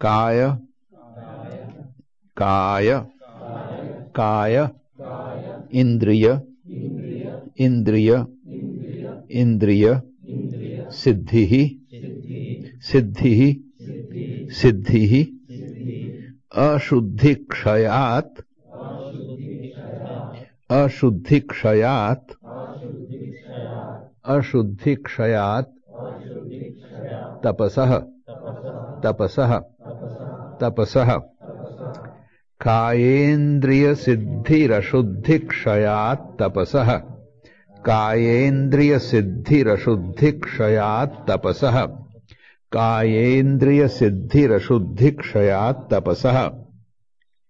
काय। काय। काय। इंद्रिय। इंद्रिय। इंद्रिय। सिद्धि। सिद्धि। सिद्धि। अशुद्धि क्षयात अशुद्धि क्षयात अशुद्धि क्षयात तपसः। तपसः। तपसः। कायेन्द्रियसिद्धिरशुद्धिक्षयात् तपसः। कायेन्द्रियसिद्धिरशुद्धिक्षयात् तपसः। कायेन्द्रियसिद्धिरशुद्धिक्षयात् तपसः।